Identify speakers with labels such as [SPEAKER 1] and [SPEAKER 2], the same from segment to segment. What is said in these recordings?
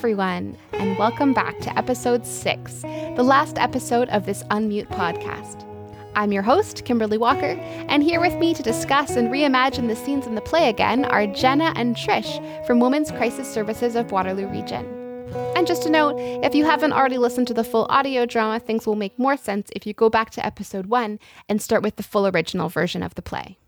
[SPEAKER 1] everyone, and welcome back to episode six, the last episode of this Unmute podcast. I'm your host, Kimberly Walker, and here with me to discuss and reimagine the scenes in the play again are Jenna and Trish from Women's Crisis Services of Waterloo Region. And just a note if you haven't already listened to the full audio drama, things will make more sense if you go back to episode one and start with the full original version of the play.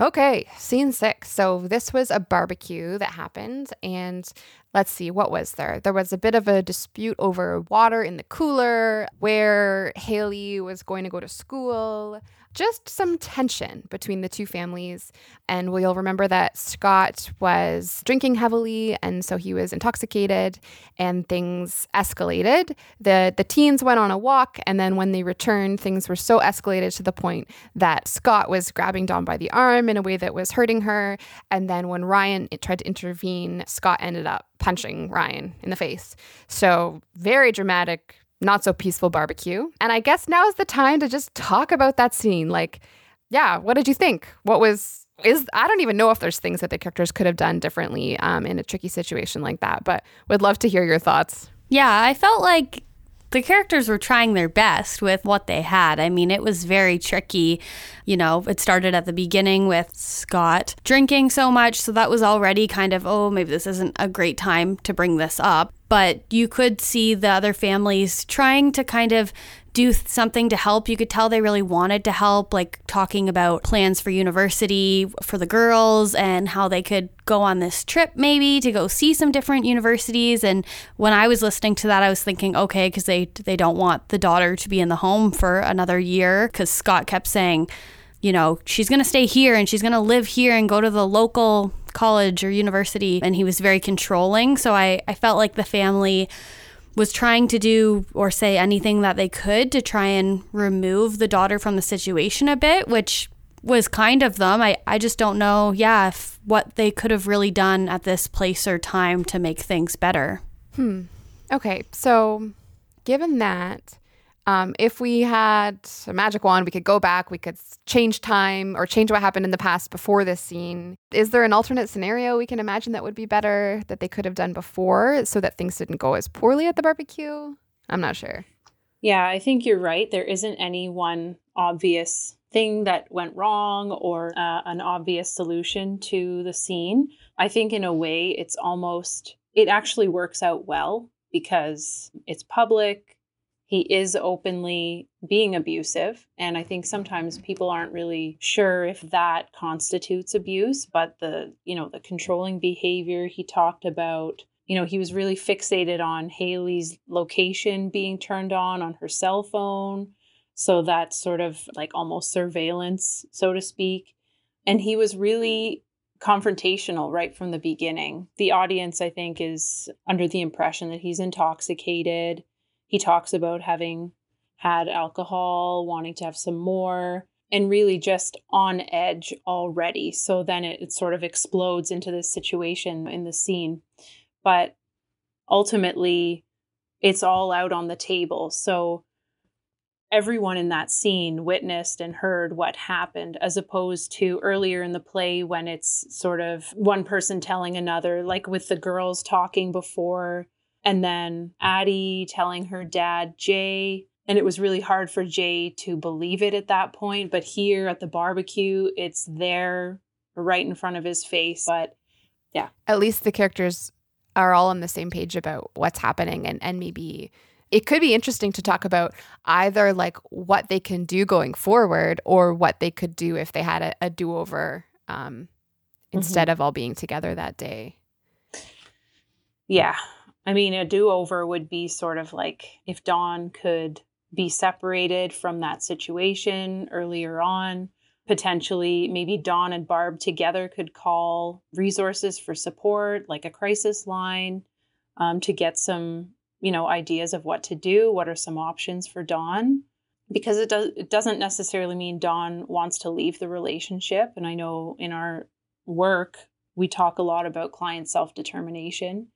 [SPEAKER 1] Okay, scene six. So this was a barbecue that happened, and let's see, what was there? There was a bit of a dispute over water in the cooler, where Haley was going to go to school just some tension between the two families. And we'll remember that Scott was drinking heavily, and so he was intoxicated, and things escalated. The, the teens went on a walk, and then when they returned, things were so escalated to the point that Scott was grabbing Dawn by the arm in a way that was hurting her. And then when Ryan tried to intervene, Scott ended up punching Ryan in the face. So, very dramatic not so peaceful barbecue. And I guess now is the time to just talk about that scene. Like, yeah, what did you think? What was is I don't even know if there's things that the characters could have done differently um, in a tricky situation like that, but would love to hear your thoughts.
[SPEAKER 2] Yeah, I felt like the characters were trying their best with what they had. I mean, it was very tricky. You know, it started at the beginning with Scott drinking so much. So that was already kind of, oh, maybe this isn't a great time to bring this up but you could see the other families trying to kind of do something to help. You could tell they really wanted to help, like talking about plans for university for the girls and how they could go on this trip maybe to go see some different universities. And when I was listening to that, I was thinking, okay, because they they don't want the daughter to be in the home for another year. Because Scott kept saying, you know, she's going to stay here and she's going to live here and go to the local college or university. And he was very controlling. So I, I felt like the family was trying to do or say anything that they could to try and remove the daughter from the situation a bit, which was kind of them. I, I just don't know, yeah, if, what they could have really done at this place or time to make things better.
[SPEAKER 1] Hmm. Okay. So, given that, um, if we had a magic wand, we could go back, we could change time or change what happened in the past before this scene. Is there an alternate scenario we can imagine that would be better that they could have done before so that things didn't go as poorly at the barbecue? I'm not sure.
[SPEAKER 3] Yeah, I think you're right. There isn't any one obvious thing that went wrong or uh, an obvious solution to the scene. I think, in a way, it's almost, it actually works out well because it's public he is openly being abusive. And I think sometimes mm-hmm. people aren't really sure if that constitutes abuse, but the, you know, the controlling behavior he talked about, you know, he was really fixated on Haley's location being turned on on her cell phone. So that's sort of like almost surveillance, so to speak. And he was really mm-hmm. confrontational right from the beginning. The audience, I think, is under the impression that he's intoxicated he talks about having had alcohol, wanting to have some more, and really just on edge already. So then it, it sort of explodes into this situation in the scene. But ultimately, it's all out on the table. So everyone in that scene witnessed and heard what happened, as opposed to earlier in the play when it's sort of one person telling another, like with the girls talking before and then Addie telling her dad, Jay. And it was really hard for Jay to believe it at that point. But here at the barbecue, it's there right in front of his face. But yeah.
[SPEAKER 1] At least the characters are all on the same page about what's happening and, and maybe it could be interesting to talk about either like what they can do going forward or what they could do if they had a, a do-over um, mm-hmm. instead of all being together that day
[SPEAKER 3] yeah I mean, a do over would be sort of like if Dawn could be separated from that situation earlier on. Potentially, maybe Dawn and Barb together could call resources for support, like a crisis line, um, to get some, you know, ideas of what to do. What are some options for Dawn? Because it does it doesn't necessarily mean Dawn wants to leave the relationship. And I know in our work we talk a lot about client self determination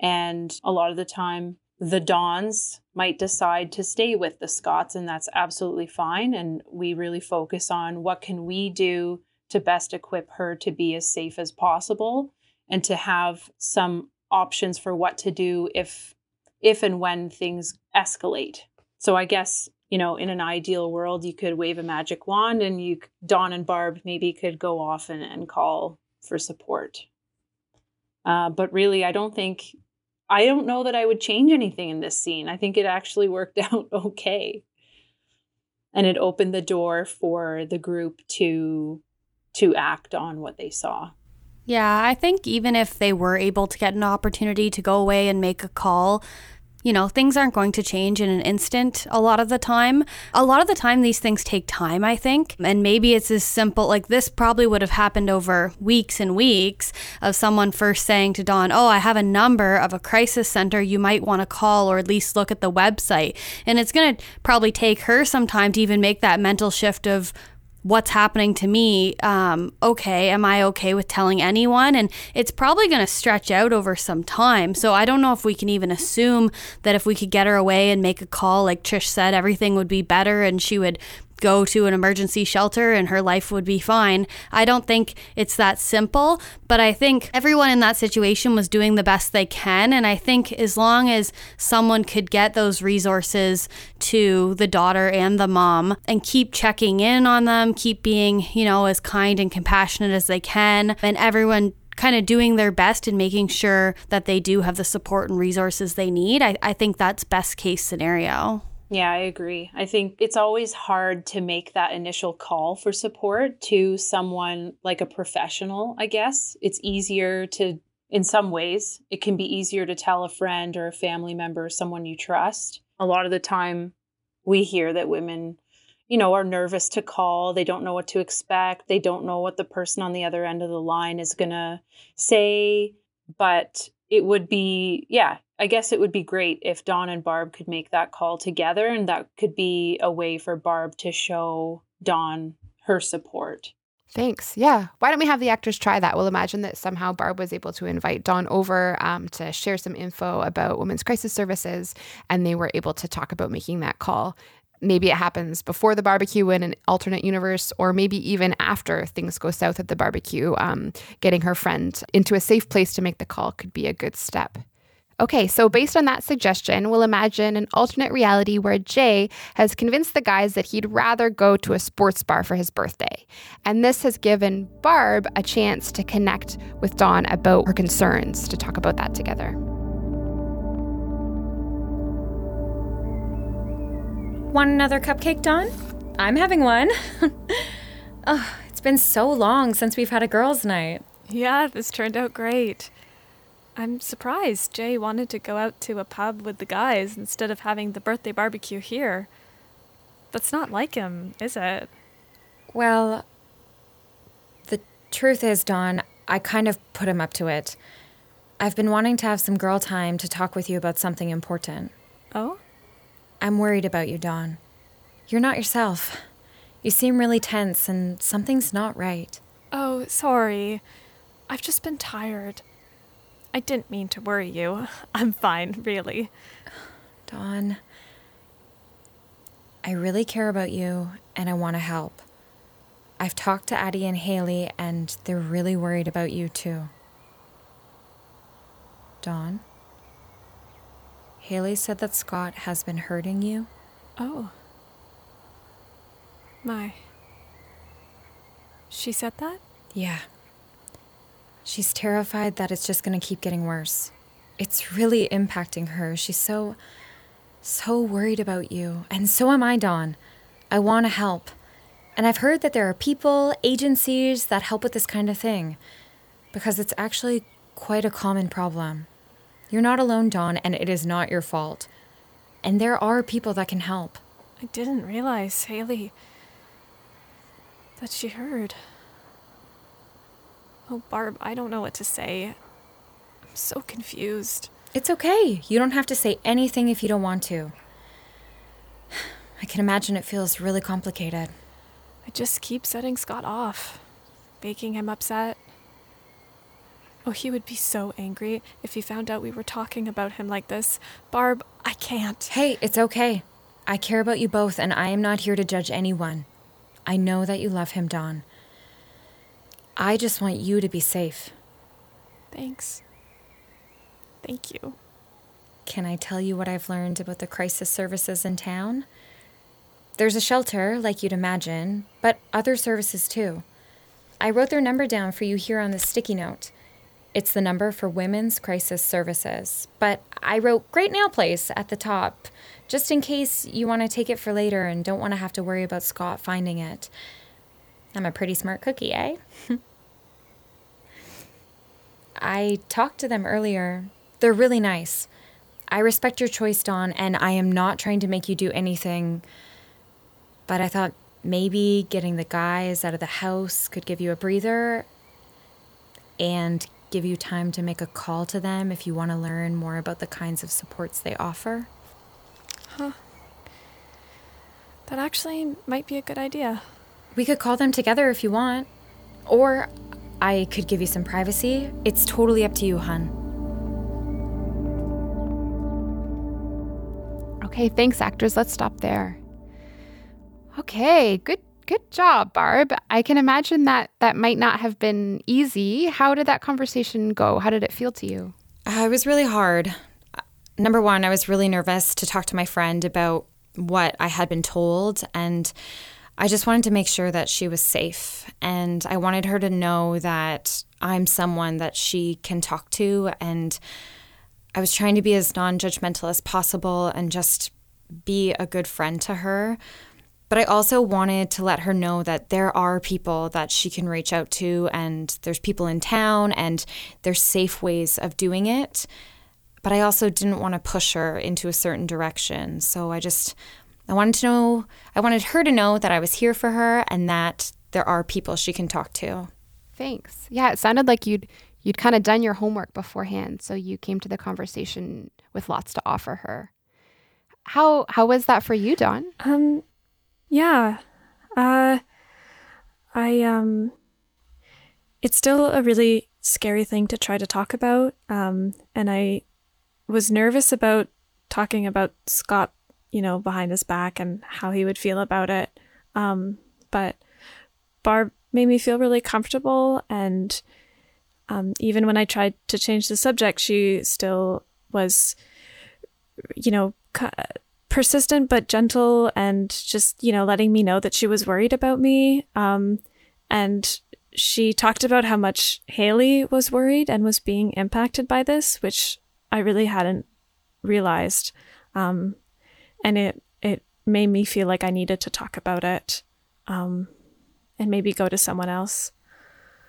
[SPEAKER 3] and a lot of the time, the Dawns might decide to stay with the Scotts, and that's absolutely fine. And we really focus on what can we do to best equip her to be as safe as possible and to have some options for what to do if if and when things escalate. So I guess, you know, in an ideal world, you could wave a magic wand and you Dawn and Barb maybe could go off and, and call for support. Uh, but really, I don't think I don't know that I would change anything in this scene. I think it actually worked out okay. And it opened the door for the group to to act on what they saw.
[SPEAKER 2] Yeah, I think even if they were able to get an opportunity to go away and make a call, you know, things aren't going to change in an instant a lot of the time. A lot of the time, these things take time, I think. And maybe it's as simple like this probably would have happened over weeks and weeks of someone first saying to Dawn, Oh, I have a number of a crisis center you might want to call or at least look at the website. And it's going to probably take her some time to even make that mental shift of, what's happening to me um, okay am i okay with telling anyone? And it's probably going to stretch out over some time. So i don't know if we can even assume that if we could get her away and make a call like trish said everything would be better and she would go to an emergency shelter and her life would be fine. I don't think it's that simple, but I think everyone in that situation was doing the best they can. And I think as long as someone could get those resources to the daughter and the mom and keep checking in on them, keep being, you know, as kind and compassionate as they can, and everyone kind of doing their best and making sure that they do have the support and resources they need, I, I think that's best case scenario.
[SPEAKER 3] Yeah, I agree. I think it's always hard to make that initial call for support to someone like a professional, I guess. It's easier to, in some ways, it can be easier to tell a friend or a family member, someone you trust. A lot of the time, we hear that women, you know, are nervous to call. They don't know what to expect. They don't know what the person on the other end of the line is going to say. But it would be, yeah, I guess it would be great if Dawn and Barb could make that call together, and that could be a way for Barb to show Dawn her support.
[SPEAKER 1] Thanks. Yeah. Why don't we have the actors try that? We'll imagine that somehow Barb was able to invite Dawn over um, to share some info about women's crisis services, and they were able to talk about making that call. Maybe it happens before the barbecue in an alternate universe, or maybe even after things go south at the barbecue. Um, getting her friend into a safe place to make the call could be a good step. Okay, so based on that suggestion, we'll imagine an alternate reality where Jay has convinced the guys that he'd rather go to a sports bar for his birthday. And this has given Barb a chance to connect with Dawn about her concerns, to talk about that together.
[SPEAKER 4] Want another cupcake, Dawn? I'm having one. oh, it's been so long since we've had a girls' night.
[SPEAKER 5] Yeah, this turned out great. I'm surprised Jay wanted to go out to a pub with the guys instead of having the birthday barbecue here. That's not like him, is it?
[SPEAKER 4] Well, the truth is, Dawn, I kind of put him up to it. I've been wanting to have some girl time to talk with you about something important.
[SPEAKER 5] Oh?
[SPEAKER 4] I'm worried about you, Dawn. You're not yourself. You seem really tense, and something's not right.
[SPEAKER 5] Oh, sorry. I've just been tired. I didn't mean to worry you. I'm fine, really.
[SPEAKER 4] Dawn, I really care about you and I want to help. I've talked to Addie and Haley, and they're really worried about you too. Dawn? Haley said that Scott has been hurting you.
[SPEAKER 5] Oh. My. She said that?
[SPEAKER 4] Yeah. She's terrified that it's just going to keep getting worse. It's really impacting her. She's so, so worried about you. And so am I, Dawn. I want to help. And I've heard that there are people, agencies that help with this kind of thing because it's actually quite a common problem. You're not alone, Dawn, and it is not your fault. And there are people that can help.
[SPEAKER 5] I didn't realize, Haley, that she heard. Oh, Barb, I don't know what to say. I'm so confused.
[SPEAKER 4] It's okay. You don't have to say anything if you don't want to. I can imagine it feels really complicated.
[SPEAKER 5] I just keep setting Scott off, making him upset. Oh, he would be so angry if he found out we were talking about him like this. Barb, I can't.
[SPEAKER 4] Hey, it's okay. I care about you both, and I am not here to judge anyone. I know that you love him, Dawn. I just want you to be safe.
[SPEAKER 5] Thanks. Thank you.
[SPEAKER 4] Can I tell you what I've learned about the crisis services in town? There's a shelter, like you'd imagine, but other services too. I wrote their number down for you here on this sticky note. It's the number for Women's Crisis Services, but I wrote Great Nail Place at the top, just in case you want to take it for later and don't want to have to worry about Scott finding it. I'm a pretty smart cookie, eh? I talked to them earlier. They're really nice. I respect your choice, Dawn, and I am not trying to make you do anything. But I thought maybe getting the guys out of the house could give you a breather and give you time to make a call to them if you want to learn more about the kinds of supports they offer.
[SPEAKER 5] Huh. That actually might be a good idea.
[SPEAKER 4] We could call them together if you want. Or I could give you some privacy. It's totally up to you, hun.
[SPEAKER 1] Okay, thanks, actors. Let's stop there. Okay, good good job, Barb. I can imagine that that might not have been easy. How did that conversation go? How did it feel to you?
[SPEAKER 4] Uh, it was really hard. Number one, I was really nervous to talk to my friend about what I had been told, and I just wanted to make sure that she was safe. And I wanted her to know that I'm someone that she can talk to. And I was trying to be as non judgmental as possible and just be a good friend to her. But I also wanted to let her know that there are people that she can reach out to, and there's people in town, and there's safe ways of doing it. But I also didn't want to push her into a certain direction. So I just, I wanted to know, I wanted her to know that I was here for her and that there are people she can talk to.
[SPEAKER 1] Thanks. Yeah, it sounded like you'd you'd kind of done your homework beforehand, so you came to the conversation with lots to offer her. How how was that for you, Dawn?
[SPEAKER 5] Um yeah. Uh I um it's still a really scary thing to try to talk about. Um and I was nervous about talking about Scott, you know, behind his back and how he would feel about it. Um but Barb made me feel really comfortable and um, even when I tried to change the subject, she still was, you know, persistent but gentle and just, you know, letting me know that she was worried about me. Um, and she talked about how much Haley was worried and was being impacted by this, which I really hadn't realized. Um, and it, it made me feel like I needed to talk about it um, and maybe go to someone else.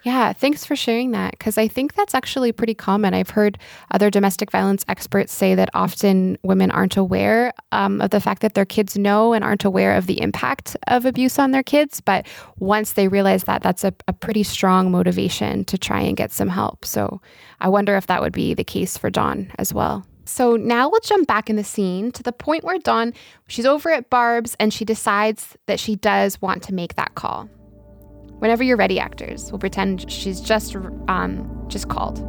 [SPEAKER 1] Yeah, thanks for sharing that because I think that's actually pretty common. I've heard other domestic violence experts say that often women aren't aware um, of the fact that their kids know and aren't aware of the impact of abuse on their kids. But once they realize that, that's a, a pretty strong motivation to try and get some help. So I wonder if that would be the case for Dawn as well. So now we'll jump back in the scene to the point where Dawn, she's over at Barb's and she decides that she does want to make that call. Whenever you're ready, actors, we'll pretend she's just um, just called.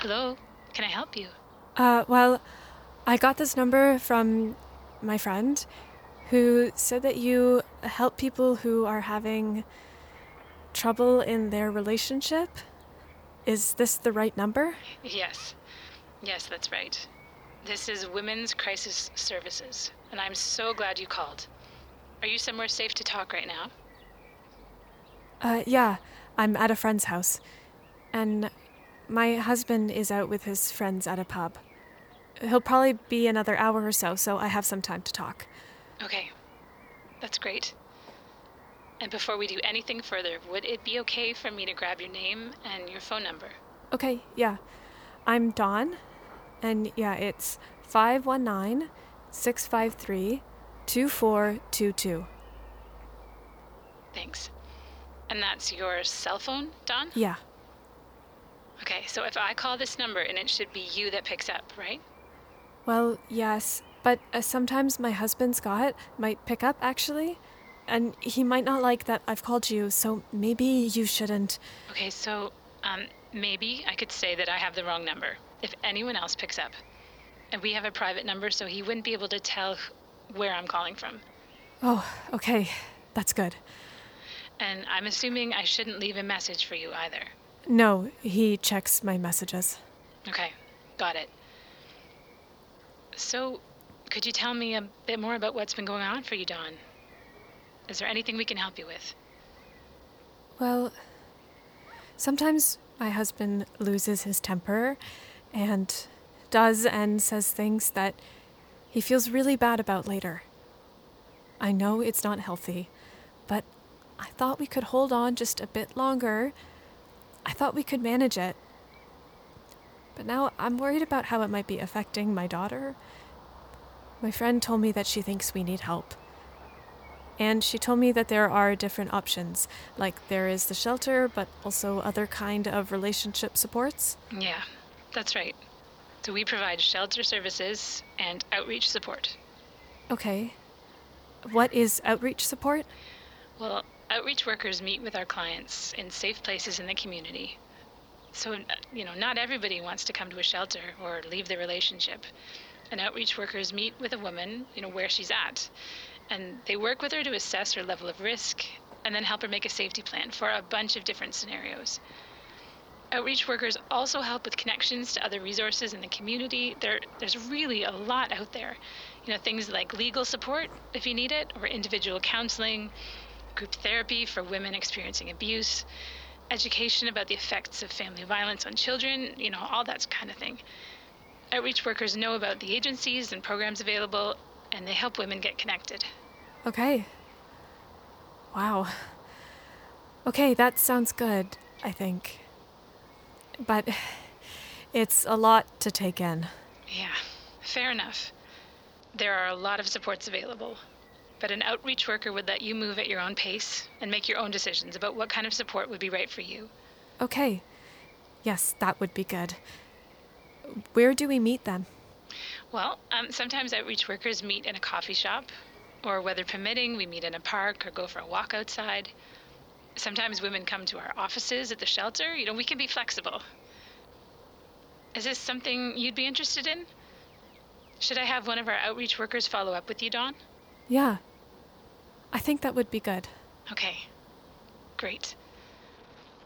[SPEAKER 6] Hello, can I help you?
[SPEAKER 5] Uh, well, I got this number from my friend who said that you help people who are having trouble in their relationship. Is this the right number?
[SPEAKER 6] Yes. Yes, that's right. This is Women's Crisis Services, and I'm so glad you called. Are you somewhere safe to talk right now?
[SPEAKER 5] Uh, yeah. I'm at a friend's house. And my husband is out with his friends at a pub. He'll probably be another hour or so, so I have some time to talk.
[SPEAKER 6] Okay. That's great. And before we do anything further, would it be okay for me to grab your name and your phone number?
[SPEAKER 5] Okay, yeah. I'm Dawn, and yeah, it's 519 653 2422.
[SPEAKER 6] Thanks. And that's your cell phone, Dawn?
[SPEAKER 5] Yeah.
[SPEAKER 6] Okay, so if I call this number and it should be you that picks up, right?
[SPEAKER 5] Well, yes, but uh, sometimes my husband Scott might pick up actually and he might not like that I've called you, so maybe you shouldn't.
[SPEAKER 6] Okay, so um, maybe I could say that I have the wrong number if anyone else picks up. And we have a private number, so he wouldn't be able to tell where I'm calling from.
[SPEAKER 5] Oh, okay. That's good.
[SPEAKER 6] And I'm assuming I shouldn't leave a message for you either.
[SPEAKER 5] No, he checks my messages.
[SPEAKER 6] Okay, got it. So, could you tell me a bit more about what's been going on for you, Dawn? Is there anything we can help you with?
[SPEAKER 5] Well, sometimes my husband loses his temper and does and says things that he feels really bad about later. I know it's not healthy, but I thought we could hold on just a bit longer. I thought we could manage it. But now I'm worried about how it might be affecting my daughter. My friend told me that she thinks we need help. And she told me that there are different options, like there is the shelter, but also other kind of relationship supports.
[SPEAKER 6] Yeah, that's right. So we provide shelter services and outreach support.
[SPEAKER 5] Okay. What is outreach support?
[SPEAKER 6] Well, outreach workers meet with our clients in safe places in the community. So, you know, not everybody wants to come to a shelter or leave the relationship. And outreach workers meet with a woman, you know, where she's at. And they work with her to assess her level of risk and then help her make a safety plan for a bunch of different scenarios. Outreach workers also help with connections to other resources in the community. There, there's really a lot out there. You know, things like legal support if you need it, or individual counseling, group therapy for women experiencing abuse, education about the effects of family violence on children, you know, all that kind of thing. Outreach workers know about the agencies and programs available, and they help women get connected.
[SPEAKER 5] Okay. Wow. Okay, that sounds good, I think. But it's a lot to take in.
[SPEAKER 6] Yeah, fair enough. There are a lot of supports available, but an outreach worker would let you move at your own pace and make your own decisions about what kind of support would be right for you.
[SPEAKER 5] Okay. Yes, that would be good. Where do we meet them?
[SPEAKER 6] Well, um, sometimes outreach workers meet in a coffee shop, or weather permitting, we meet in a park or go for a walk outside. Sometimes women come to our offices at the shelter. You know, we can be flexible. Is this something you'd be interested in? Should I have one of our outreach workers follow up with you, Dawn?
[SPEAKER 5] Yeah. I think that would be good.
[SPEAKER 6] Okay. Great.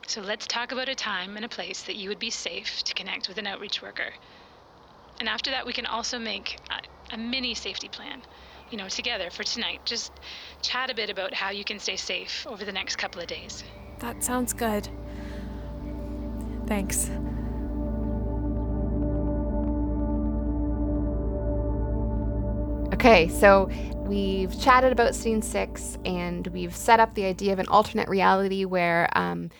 [SPEAKER 6] So let's talk about a time and a place that you would be safe to connect with an outreach worker. And after that, we can also make a, a mini safety plan you know, together for tonight. Just chat a bit about how you can stay safe over the next couple of days.
[SPEAKER 5] That sounds good. Thanks.
[SPEAKER 1] Okay, so we've chatted about scene six and we've set up the idea of an alternate reality where um,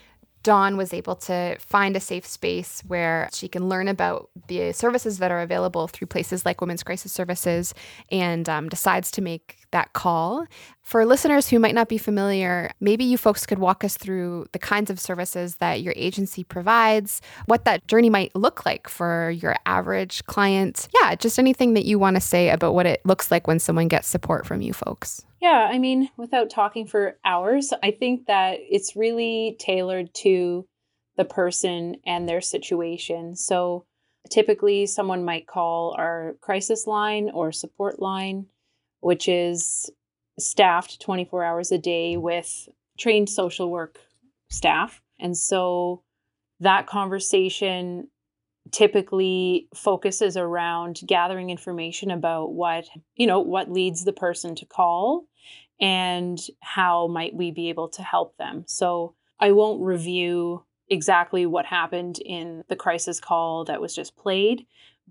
[SPEAKER 1] Dawn was able to find a safe space where she can learn about the services that are available through places like Women's Crisis Services and um, decides to make that call. For listeners who might not be familiar, maybe you folks could walk us through the kinds of services that your agency provides, what that journey might look like for your average client. Yeah, just anything that you want to say about what it looks like when someone gets support from you folks.
[SPEAKER 3] Yeah, I mean, without talking for hours, I think that it's really tailored to the person and their situation. So typically, someone might call our crisis line or support line, which is staffed 24 hours a day with trained social work staff. And so that conversation typically focuses around gathering information about what, you know, what leads the person to call and how might we be able to help them. So I won't review exactly what happened in the crisis call that was just played,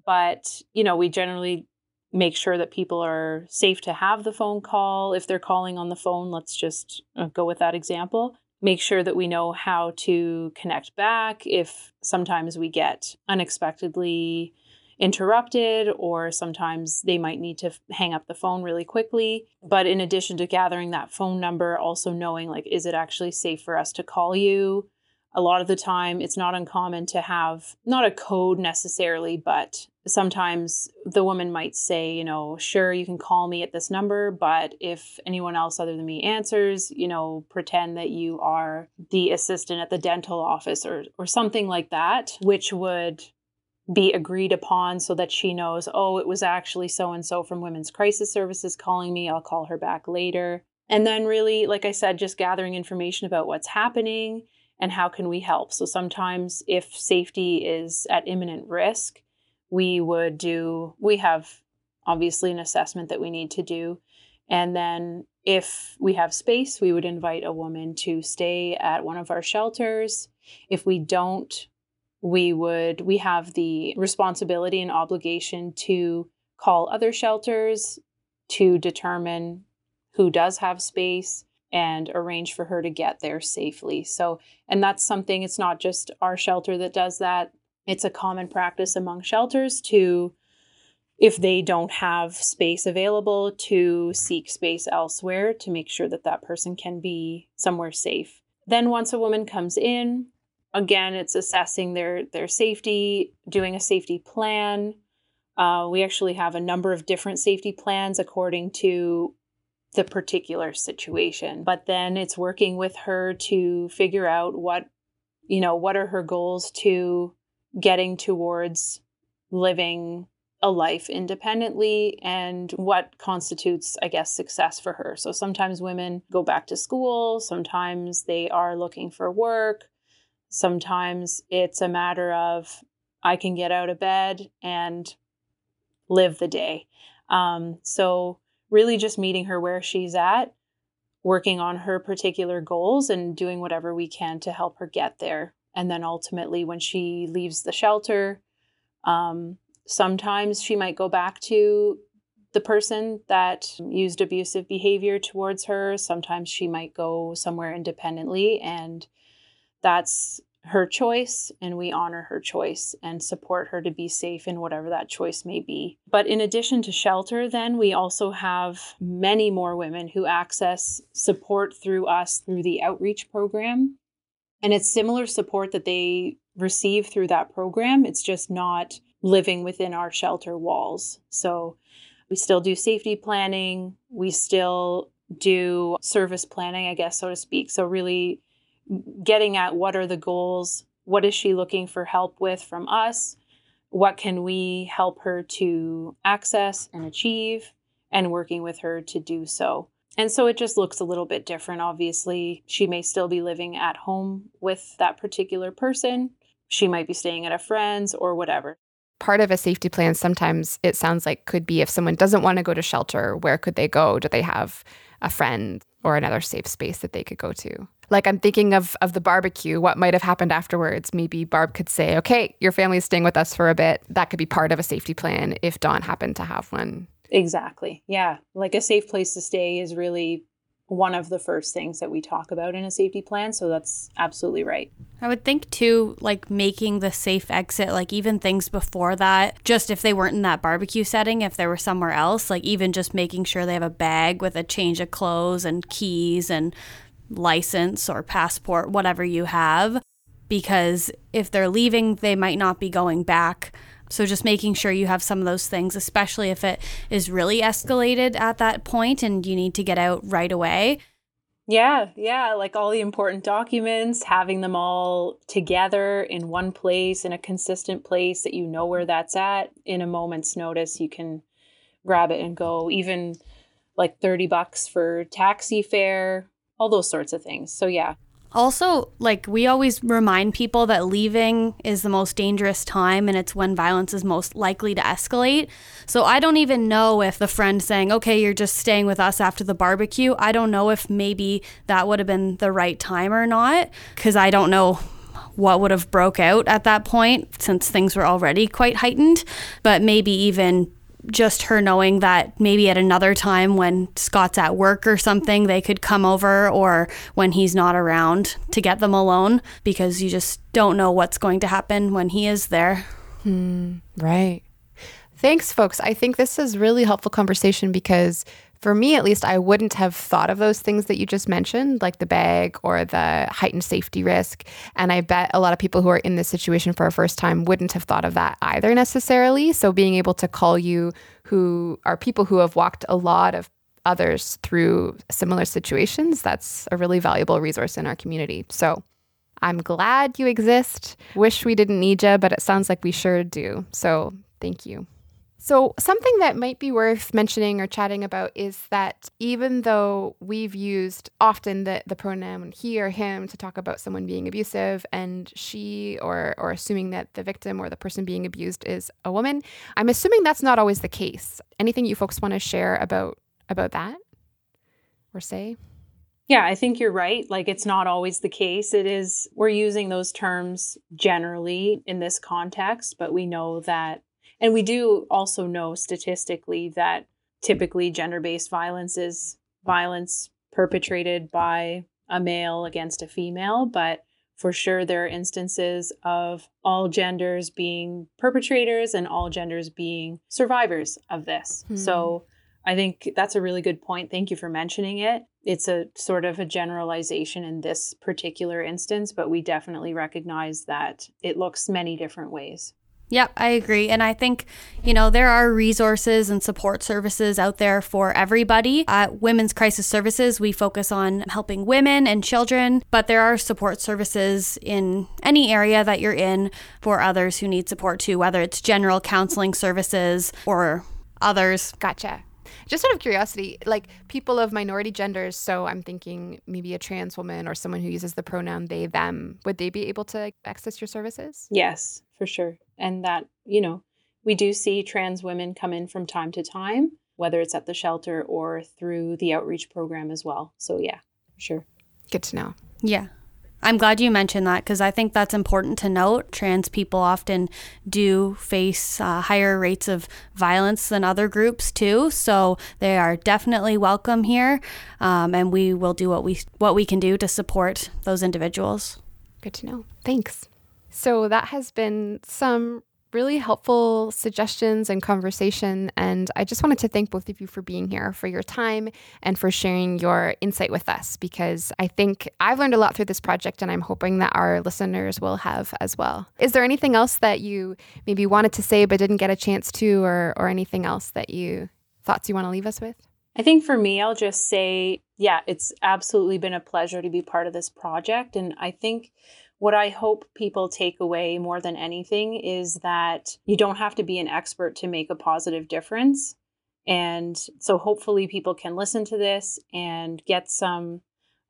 [SPEAKER 3] but you know, we generally make sure that people are safe to have the phone call if they're calling on the phone. Let's just uh, go with that example. Make sure that we know how to connect back if sometimes we get unexpectedly interrupted or sometimes they might need to hang up the phone really quickly. But in addition to gathering that phone number also knowing like is it actually safe for us to call you? A lot of the time it's not uncommon to have not a code necessarily but sometimes the woman might say you know sure you can call me at this number but if anyone else other than me answers you know pretend that you are the assistant at the dental office or or something like that which would be agreed upon so that she knows, oh, it was actually so and so from Women's Crisis Services calling me. I'll call her back later. And then, really, like I said, just gathering information about what's happening and how can we help. So sometimes, if safety is at imminent risk, we would do, we have obviously an assessment that we need to do. And then, if we have space, we would invite a woman to stay at one of our shelters. If we don't, we would we have the responsibility and obligation to call other shelters to determine who does have space and arrange for her to get there safely. So, and that's something, it's not just our shelter that does that. It's a common practice among shelters to, if they don't have space available, to seek space elsewhere to make sure that that person can be somewhere safe. Then, once a woman comes in, again, it's assessing their their safety, doing a safety plan. Uh, we actually have a number of different safety plans according to the particular situation. But then it's working with her to figure out what, you know, what are her goals to getting towards living a life independently and what constitutes, I guess, success for her. So sometimes women go back to school, sometimes they are looking for work, sometimes it's a matter of I can get out of bed and live the day. Um, so really just meeting her where she's at, working on her particular goals, and doing whatever we can to help her get there. And then ultimately, when she leaves the shelter, um, sometimes she might go back to the person that used abusive behavior towards her. Sometimes she might go somewhere independently, and that's her choice and we honor her choice and support her to be safe in whatever that choice may be. But in addition to shelter, then we also have many more women who access support through us through the outreach program. And it's similar support that they receive through that program. It's just not living within our shelter walls. So we still do safety planning, we still do service planning, I guess, so to speak. So, really getting at what are the goals, what is she looking for help with from us, what can we help her to access and achieve, and working with her to do so. And so it just looks a little bit different. Obviously, she may still be living at home with that particular person. She might be staying at a friend's or whatever.
[SPEAKER 1] Part of a safety plan sometimes it sounds like could be if someone doesn't want to go to shelter, where could they go? Do they have a friend or another safe space that they could go to? like I'm thinking of of the barbecue, what might have happened afterwards. Maybe Barb could say, "Okay, your family's staying with us for a bit." That could be part of a safety plan if Dawn happened to have one.
[SPEAKER 3] Exactly. Yeah. Like a safe place to stay is really one of the first things that we talk about in a safety plan. So that's absolutely right.
[SPEAKER 2] I would think too, like making the safe exit, like even things before that, just if they weren't in that barbecue setting, if they were somewhere else, like even just making sure they have a bag with a change of clothes and keys and license or passport, whatever you have, because if they're leaving, they might not be going back. So just making sure you have some of those things, especially if it is really escalated at that point and you need to get out right away.
[SPEAKER 3] Yeah, yeah, like all the important documents, having them all together in one place, in a consistent place that you know where that's at. In a moment's notice, you can grab it and go. Even like 30 bucks for taxi fare, all those sorts of things. So, yeah.
[SPEAKER 2] Also, like we always remind people that leaving is the most dangerous time and it's when violence is most likely to escalate. So I don't even know if the friend saying, okay, you're just staying with us after the barbecue, I don't know if maybe that would have been the right time or not because I don't know what would have broke out at that point since things were already quite heightened but maybe even just her knowing that maybe at another time when Scott's at work or something, they could come over or when he's not around to get them alone because you just don't know what's going to happen when he is there.
[SPEAKER 1] Hmm, right. Thanks, folks. I think this is really helpful conversation because for me at least, I wouldn't have thought of those things that you just mentioned, like the bag or the heightened safety risk. And I bet a lot of people who are in this situation for a first time wouldn't have thought of that either necessarily. So being able to call you who are people who have walked a lot of others through similar situations, that's a really valuable resource in our community. So I'm glad you exist. Wish we didn't need you, but it sounds like we sure do. So thank you. So, something that might be worth mentioning or chatting about is that even though we've used often the, the pronoun he or him to talk about someone being abusive and she or, or assuming that the victim or the person being abused is a woman, I'm assuming that's not always the case. Anything you folks want to share about about that or say?
[SPEAKER 3] Yeah, I think you're right. Like, it's not always the case. It is, we're using those terms generally in this context, but we know that and we do also know statistically that typically gender based violence is violence perpetrated by a male against a female, but for sure there are instances of all genders being perpetrators and all genders being survivors of this. Hmm. So I think that's a really good point. Thank you for mentioning it. It's a sort of a generalization in this particular instance, but we definitely recognize that it looks many different ways.
[SPEAKER 2] Yep, I agree. And I think, you know, there are resources and support services out there for everybody. At Women's Crisis Services, we focus on helping women and children, but there are support services in any area that you're in for others who need support too, whether it's general counseling services or others.
[SPEAKER 1] Gotcha. Just out of curiosity, like people of minority genders, so I'm thinking maybe a trans woman or someone who uses the pronoun they, them, would they be able to access your services?
[SPEAKER 3] Yes, for sure. And that, you know, we do see trans women come in from time to time, whether it's at the shelter or through the outreach program as well. So, yeah, sure.
[SPEAKER 1] Good to know.
[SPEAKER 2] Yeah. I'm glad you mentioned that because I think that's important to note. Trans people often do face uh, higher rates of violence than other groups too, so they are definitely welcome here, um, and we will do what we what we can do to support those individuals.
[SPEAKER 1] Good to know. Thanks. So that has been some really helpful suggestions and conversation. And I just wanted to thank both of you for being here, for your time, and for sharing your insight with us, because I think I've learned a lot through this project, and I'm hoping that our listeners will have as well. Is there anything else that you maybe wanted to say but didn't get a chance to, or, or anything else that you thoughts you want to leave us with?
[SPEAKER 3] I think for me, I'll just say, yeah, it's absolutely been a pleasure to be part of this project. And I think what I hope people take away more than anything is that you don't have to be an expert to make a positive difference. And so hopefully people can listen to this and get some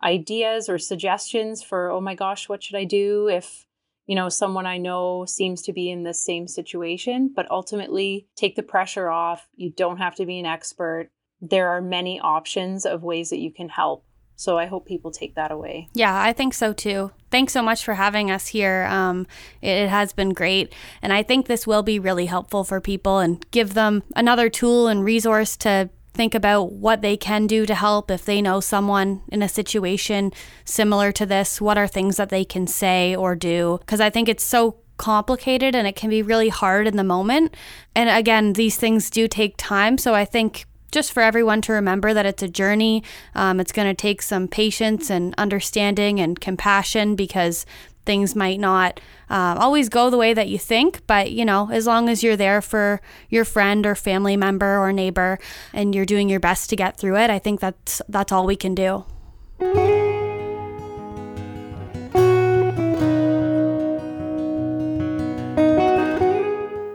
[SPEAKER 3] ideas or suggestions for, oh my gosh, what should I do if, you know, someone I know seems to be in the same situation? But ultimately, take the pressure off. You don't have to be an expert. There are many options of ways that you can help. So I hope people take that away.
[SPEAKER 2] Yeah, I think so too. Thanks so much for having us here. Um, it, it, has been great. And I think this will be really helpful for people and give them another tool and resource to think about what they can do to help if they know someone in a situation similar to this. What are things that they can say or do? Because I think it's so complicated and it can be really hard in the moment. And again, these things do take time. So I think just for everyone to remember that it's a journey. Um, it's going to take some patience and understanding and compassion because things might not uh, always go the way that you think. But, you know, as long as you're there for your friend or family member or neighbor and you're doing your best to get through it, I think that's, that's all we can do.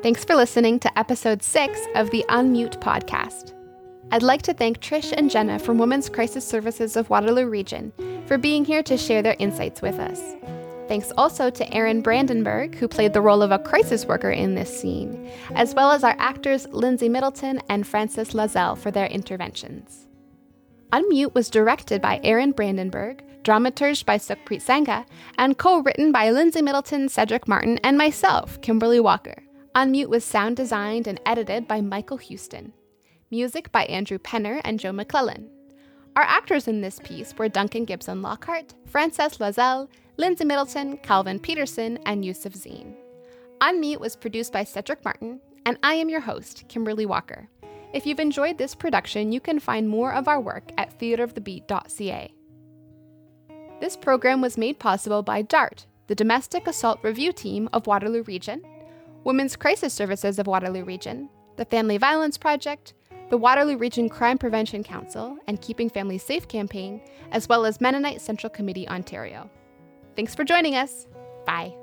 [SPEAKER 1] Thanks for listening to episode six of the Unmute podcast. I'd like to thank Trish and Jenna from Women's Crisis Services of Waterloo Region for being here to share their insights with us. Thanks also to Erin Brandenburg, who played the role of a crisis worker in this scene, as well as our actors Lindsay Middleton and Frances Lazelle for their interventions. Unmute was directed by Erin Brandenburg, dramaturged by Sukhpreet Sangha, and co written by Lindsay Middleton, Cedric Martin, and myself, Kimberly Walker. Unmute was sound designed and edited by Michael Houston. Music by Andrew Penner and Joe McClellan. Our actors in this piece were Duncan Gibson Lockhart, Frances Lazelle, Lindsay Middleton, Calvin Peterson, and Yusuf Zine. Unmute was produced by Cedric Martin, and I am your host, Kimberly Walker. If you've enjoyed this production, you can find more of our work at theatreofthebeat.ca. This program was made possible by DART, the Domestic Assault Review Team of Waterloo Region, Women's Crisis Services of Waterloo Region, the Family Violence Project, the Waterloo Region Crime Prevention Council and Keeping Families Safe campaign, as well as Mennonite Central Committee Ontario. Thanks for joining us. Bye.